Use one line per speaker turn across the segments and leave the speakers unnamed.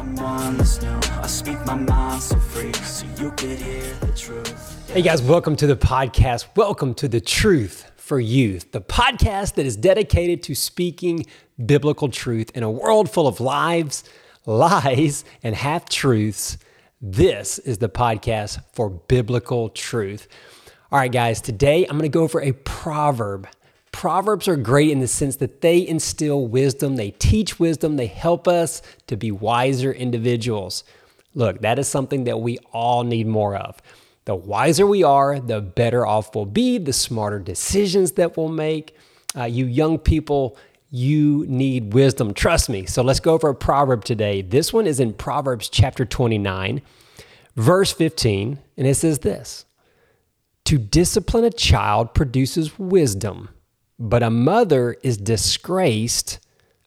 I speak my mind so free, so you could hear the truth.
Hey guys, welcome to the podcast. Welcome to the Truth for Youth, the podcast that is dedicated to speaking biblical truth in a world full of lies, lies, and half truths. This is the podcast for biblical truth. All right, guys, today I'm going to go over a proverb Proverbs are great in the sense that they instill wisdom, they teach wisdom, they help us to be wiser individuals. Look, that is something that we all need more of. The wiser we are, the better off we'll be, the smarter decisions that we'll make. Uh, you young people, you need wisdom. Trust me. So let's go over a proverb today. This one is in Proverbs chapter 29, verse 15, and it says this To discipline a child produces wisdom but a mother is disgraced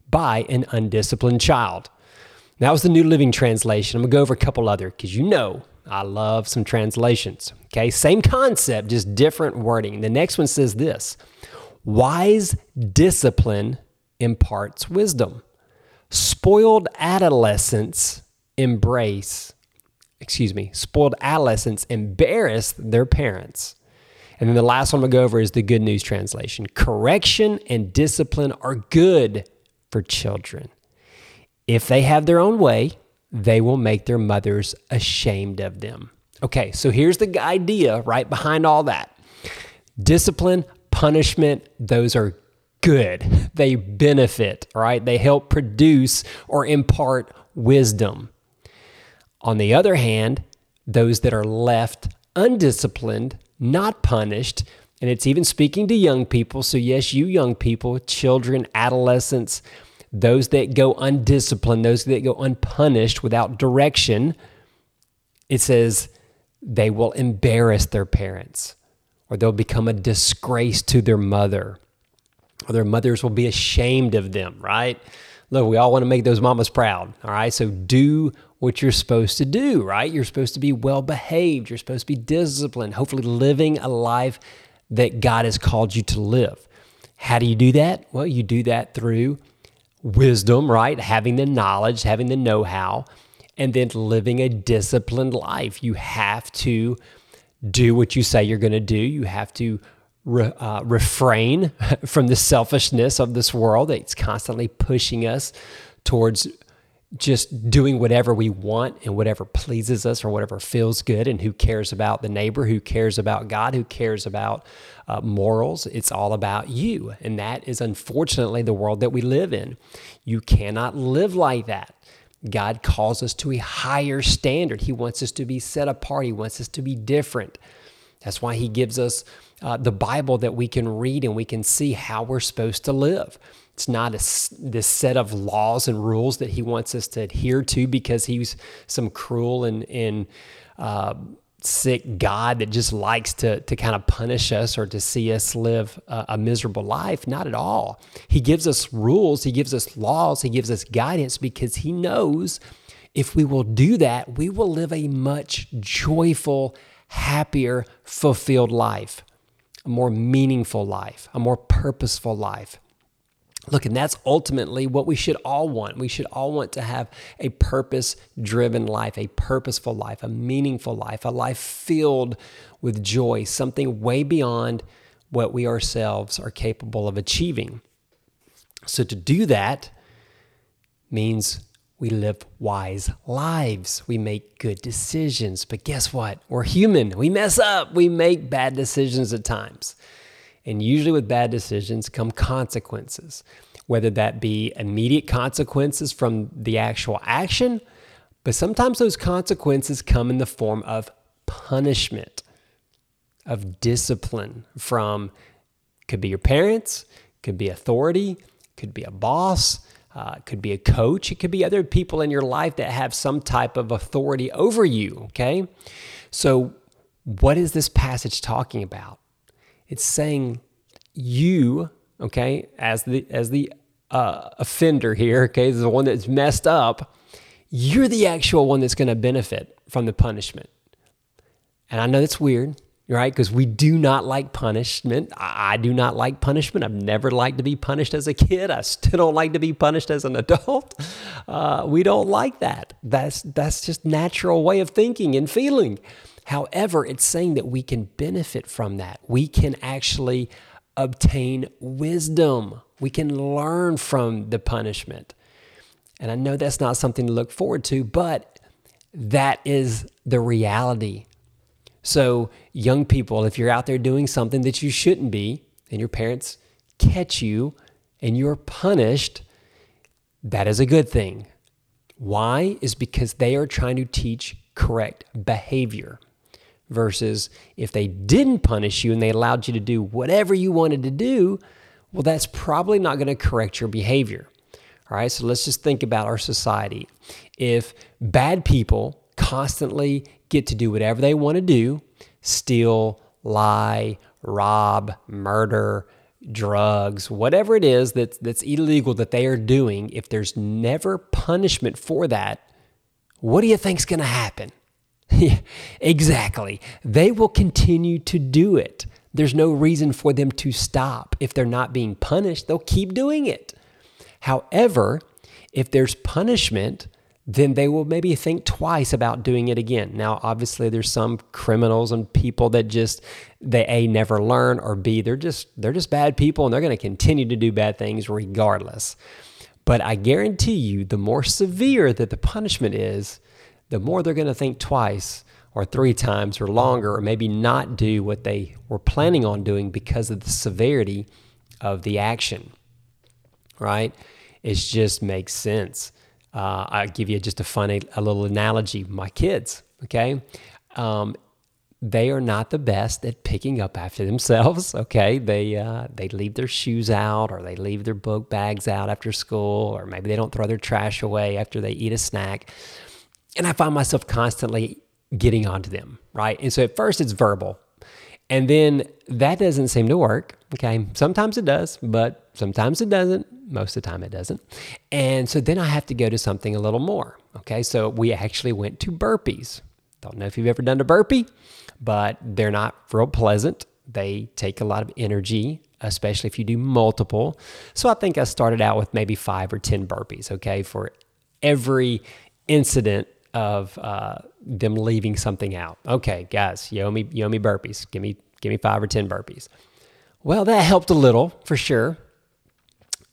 by an undisciplined child. That was the New Living Translation. I'm going to go over a couple other because you know I love some translations. Okay, same concept, just different wording. The next one says this Wise discipline imparts wisdom. Spoiled adolescents embrace, excuse me, spoiled adolescents embarrass their parents. And then the last one going to go over is the Good News Translation. Correction and discipline are good for children. If they have their own way, they will make their mothers ashamed of them. Okay, so here's the idea right behind all that discipline, punishment, those are good. They benefit, right? They help produce or impart wisdom. On the other hand, those that are left undisciplined not punished. And it's even speaking to young people. So, yes, you young people, children, adolescents, those that go undisciplined, those that go unpunished without direction, it says they will embarrass their parents or they'll become a disgrace to their mother or their mothers will be ashamed of them, right? Look, we all want to make those mamas proud, all right? So do what you're supposed to do, right? You're supposed to be well behaved. You're supposed to be disciplined, hopefully living a life that God has called you to live. How do you do that? Well, you do that through wisdom, right? Having the knowledge, having the know how, and then living a disciplined life. You have to do what you say you're going to do. You have to re, uh, refrain from the selfishness of this world that's constantly pushing us towards just doing whatever we want and whatever pleases us or whatever feels good and who cares about the neighbor who cares about god who cares about uh, morals. It's all about you. And that is unfortunately the world that we live in. You cannot live like that. God calls us to a higher standard. He wants us to be set apart. He wants us to be different that's why he gives us uh, the bible that we can read and we can see how we're supposed to live it's not a, this set of laws and rules that he wants us to adhere to because he's some cruel and, and uh, sick God that just likes to, to kind of punish us or to see us live a, a miserable life. Not at all. He gives us rules, he gives us laws, he gives us guidance because he knows if we will do that, we will live a much joyful, happier, fulfilled life, a more meaningful life, a more purposeful life. Look, and that's ultimately what we should all want. We should all want to have a purpose driven life, a purposeful life, a meaningful life, a life filled with joy, something way beyond what we ourselves are capable of achieving. So, to do that means we live wise lives. We make good decisions. But guess what? We're human. We mess up. We make bad decisions at times. And usually, with bad decisions come consequences, whether that be immediate consequences from the actual action, but sometimes those consequences come in the form of punishment, of discipline from could be your parents, could be authority, could be a boss, uh, it could be a coach, it could be other people in your life that have some type of authority over you. Okay. So, what is this passage talking about? It's saying you, okay, as the as the uh, offender here, okay, the one that's messed up, you're the actual one that's going to benefit from the punishment. And I know that's weird. Right? Because we do not like punishment. I do not like punishment. I've never liked to be punished as a kid. I still don't like to be punished as an adult. Uh, we don't like that. That's that's just natural way of thinking and feeling. However, it's saying that we can benefit from that. We can actually obtain wisdom. We can learn from the punishment. And I know that's not something to look forward to, but that is the reality so, young people, if you're out there doing something that you shouldn't be, and your parents catch you and you're punished, that is a good thing. Why? Is because they are trying to teach correct behavior. Versus if they didn't punish you and they allowed you to do whatever you wanted to do, well, that's probably not going to correct your behavior. All right, so let's just think about our society. If bad people constantly get to do whatever they want to do steal, lie, rob, murder, drugs, whatever it is that's, that's illegal that they are doing, if there's never punishment for that, what do you think's going to happen? exactly. They will continue to do it. There's no reason for them to stop. If they're not being punished, they'll keep doing it. However, if there's punishment, then they will maybe think twice about doing it again. Now, obviously, there's some criminals and people that just they a never learn or b they're just they're just bad people and they're going to continue to do bad things regardless. But I guarantee you, the more severe that the punishment is, the more they're going to think twice or three times or longer, or maybe not do what they were planning on doing because of the severity of the action. Right? It just makes sense. Uh, I'll give you just a funny, a little analogy. My kids, okay, um, they are not the best at picking up after themselves. Okay, they uh, they leave their shoes out, or they leave their book bags out after school, or maybe they don't throw their trash away after they eat a snack. And I find myself constantly getting onto them, right? And so at first it's verbal, and then that doesn't seem to work. Okay. Sometimes it does, but sometimes it doesn't. Most of the time it doesn't. And so then I have to go to something a little more. Okay. So we actually went to burpees. Don't know if you've ever done a burpee, but they're not real pleasant. They take a lot of energy, especially if you do multiple. So I think I started out with maybe five or 10 burpees. Okay. For every incident of uh, them leaving something out. Okay, guys, you owe me you owe me burpees. Give me give me five or ten burpees. Well, that helped a little for sure,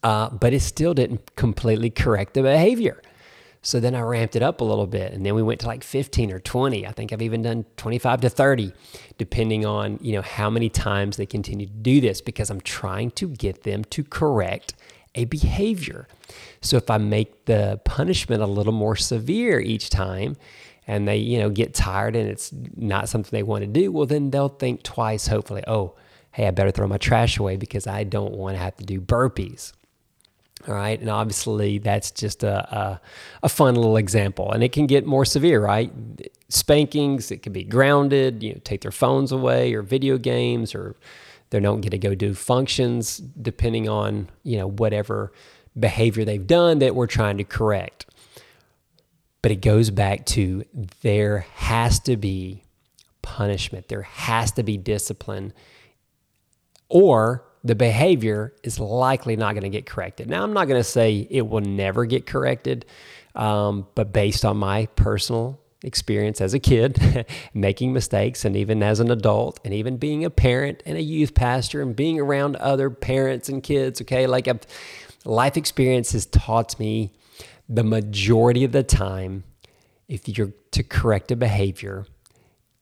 uh, but it still didn't completely correct the behavior. So then I ramped it up a little bit, and then we went to like 15 or 20. I think I've even done 25 to 30, depending on you know how many times they continue to do this, because I'm trying to get them to correct a behavior. So if I make the punishment a little more severe each time and they, you know, get tired and it's not something they want to do, well then they'll think twice hopefully, "Oh, hey, I better throw my trash away because I don't want to have to do burpees." All right. And obviously, that's just a, a, a, fun little example. And it can get more severe, right? Spankings, it can be grounded, you know, take their phones away or video games or they don't get to go do functions depending on, you know, whatever behavior they've done that we're trying to correct. But it goes back to there has to be punishment, there has to be discipline, or the behavior is likely not going to get corrected. Now, I'm not going to say it will never get corrected, um, but based on my personal experience as a kid, making mistakes, and even as an adult, and even being a parent and a youth pastor, and being around other parents and kids. Okay, like I've, life experience has taught me the majority of the time, if you're to correct a behavior,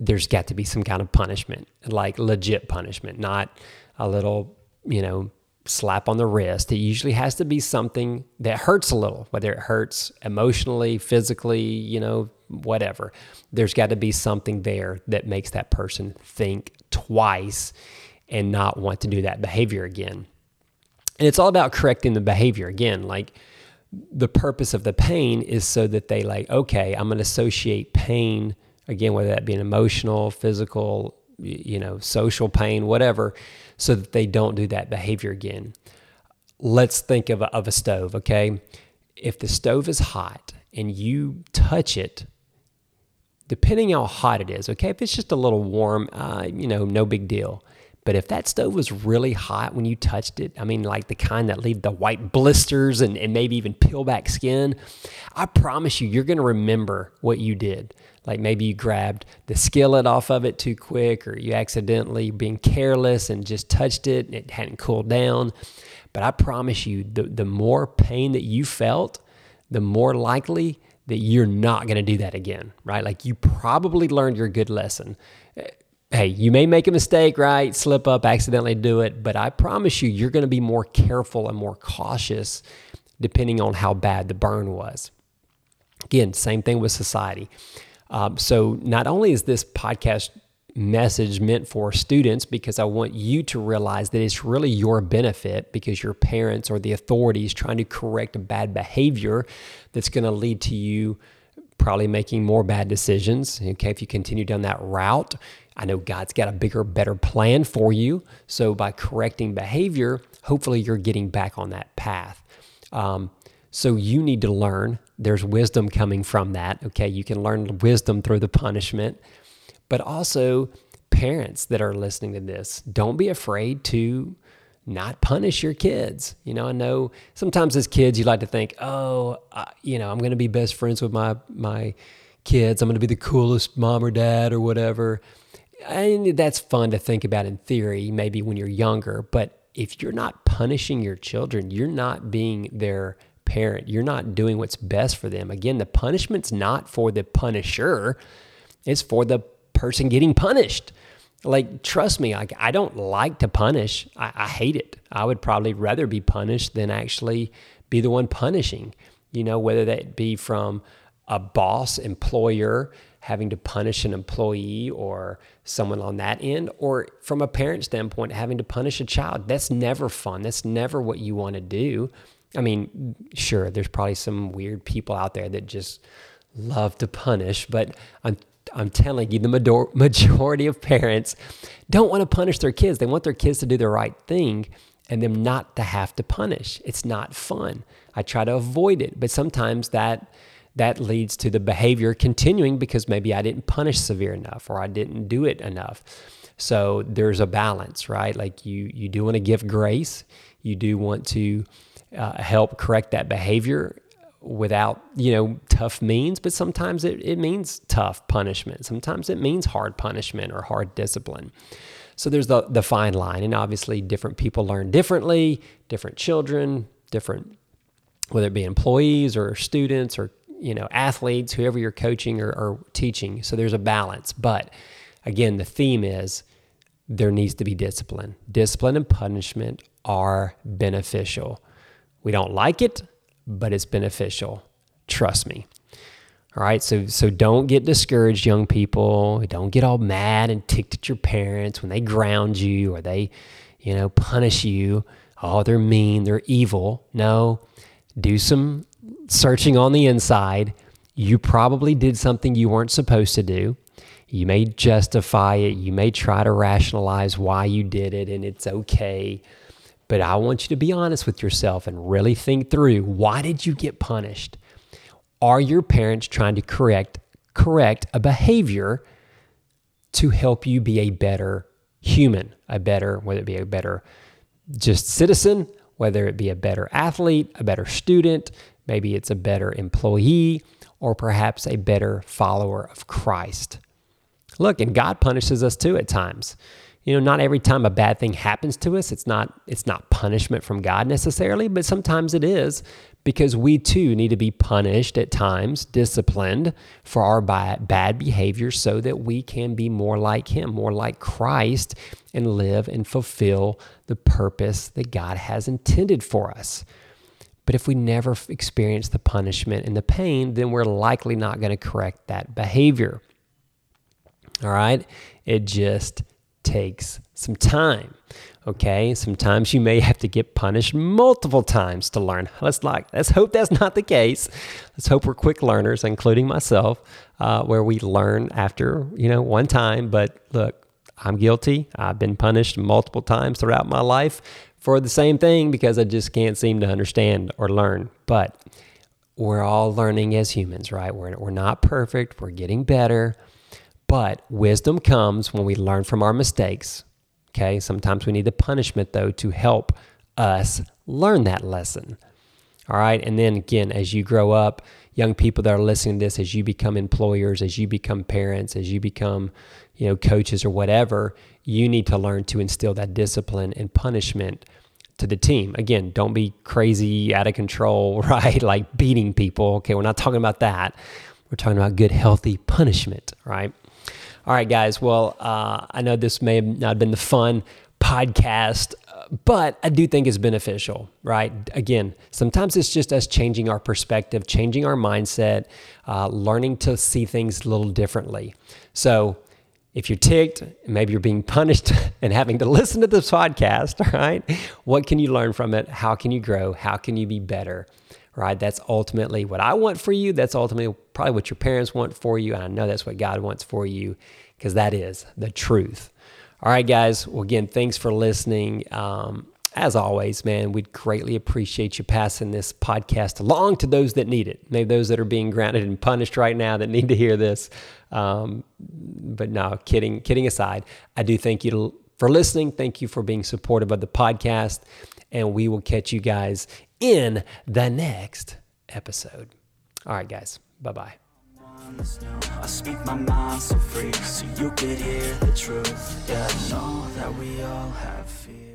there's got to be some kind of punishment, like legit punishment, not a little, you know, slap on the wrist. It usually has to be something that hurts a little, whether it hurts emotionally, physically, you know, whatever. There's got to be something there that makes that person think twice and not want to do that behavior again. And it's all about correcting the behavior again. Like the purpose of the pain is so that they like, okay, I'm going to associate pain again, whether that be an emotional, physical, you know, social pain, whatever, so that they don't do that behavior again. Let's think of a, of a stove, okay? If the stove is hot and you touch it, depending how hot it is, okay? If it's just a little warm, uh, you know, no big deal. But if that stove was really hot when you touched it, I mean, like the kind that leave the white blisters and, and maybe even peel back skin, I promise you, you're going to remember what you did. Like maybe you grabbed the skillet off of it too quick, or you accidentally being careless and just touched it and it hadn't cooled down. But I promise you, the, the more pain that you felt, the more likely that you're not going to do that again, right? Like you probably learned your good lesson. Hey, you may make a mistake, right? Slip up, accidentally do it, but I promise you, you're going to be more careful and more cautious depending on how bad the burn was. Again, same thing with society. Um, so, not only is this podcast message meant for students because I want you to realize that it's really your benefit because your parents or the authorities trying to correct bad behavior that's going to lead to you probably making more bad decisions. Okay, if you continue down that route, I know God's got a bigger, better plan for you. So by correcting behavior, hopefully you're getting back on that path. Um, so you need to learn. There's wisdom coming from that. Okay, you can learn wisdom through the punishment but also parents that are listening to this, don't be afraid to not punish your kids. You know, I know sometimes as kids you like to think, oh, uh, you know, I'm going to be best friends with my my kids. I'm going to be the coolest mom or dad or whatever. And that's fun to think about in theory, maybe when you're younger. But if you're not punishing your children, you're not being their parent. You're not doing what's best for them. Again, the punishment's not for the punisher. It's for the person getting punished. Like, trust me, I, I don't like to punish. I, I hate it. I would probably rather be punished than actually be the one punishing, you know, whether that be from a boss, employer, having to punish an employee or someone on that end, or from a parent standpoint, having to punish a child. That's never fun. That's never what you want to do. I mean, sure, there's probably some weird people out there that just love to punish, but I'm I'm telling you, the majority of parents don't want to punish their kids. They want their kids to do the right thing and them not to have to punish. It's not fun. I try to avoid it, but sometimes that that leads to the behavior continuing because maybe I didn't punish severe enough or I didn't do it enough. So there's a balance, right? Like you you do want to give grace, you do want to uh, help correct that behavior without you know tough means but sometimes it, it means tough punishment. Sometimes it means hard punishment or hard discipline. So there's the, the fine line and obviously different people learn differently different children different whether it be employees or students or you know athletes whoever you're coaching or, or teaching. So there's a balance. But again the theme is there needs to be discipline. Discipline and punishment are beneficial we don't like it but it's beneficial. Trust me. All right, so so don't get discouraged, young people. Don't get all mad and ticked at your parents when they ground you or they, you know, punish you. Oh, they're mean, they're evil. No, do some searching on the inside. You probably did something you weren't supposed to do. You may justify it. You may try to rationalize why you did it, and it's okay. But I want you to be honest with yourself and really think through why did you get punished? Are your parents trying to correct correct a behavior to help you be a better human, a better whether it be a better just citizen, whether it be a better athlete, a better student, maybe it's a better employee, or perhaps a better follower of Christ. Look, and God punishes us too at times you know not every time a bad thing happens to us it's not it's not punishment from god necessarily but sometimes it is because we too need to be punished at times disciplined for our bad behavior so that we can be more like him more like christ and live and fulfill the purpose that god has intended for us. But if we never experience the punishment and the pain then we're likely not going to correct that behavior. All right? It just takes some time. Okay, sometimes you may have to get punished multiple times to learn. Let's like let's hope that's not the case. Let's hope we're quick learners, including myself, uh, where we learn after you know one time. But look, I'm guilty. I've been punished multiple times throughout my life for the same thing because I just can't seem to understand or learn. But we're all learning as humans, right? We're, we're not perfect, we're getting better. But wisdom comes when we learn from our mistakes. Okay. Sometimes we need the punishment, though, to help us learn that lesson. All right. And then again, as you grow up, young people that are listening to this, as you become employers, as you become parents, as you become, you know, coaches or whatever, you need to learn to instill that discipline and punishment to the team. Again, don't be crazy, out of control, right? Like beating people. Okay, we're not talking about that. We're talking about good, healthy punishment, right? All right, guys. Well, uh, I know this may have not been the fun podcast, but I do think it's beneficial, right? Again, sometimes it's just us changing our perspective, changing our mindset, uh, learning to see things a little differently. So, if you're ticked, maybe you're being punished and having to listen to this podcast, right? What can you learn from it? How can you grow? How can you be better? Right? That's ultimately what I want for you. That's ultimately probably what your parents want for you. And I know that's what God wants for you because that is the truth. All right, guys. Well, again, thanks for listening. Um, as always, man, we'd greatly appreciate you passing this podcast along to those that need it. Maybe those that are being grounded and punished right now that need to hear this. Um, but no, kidding, kidding aside, I do thank you for listening. Thank you for being supportive of the podcast. And we will catch you guys in the next episode. All right, guys. Bye bye. I speak my mind so free, so you could hear the truth. Yeah, know that we all have fear.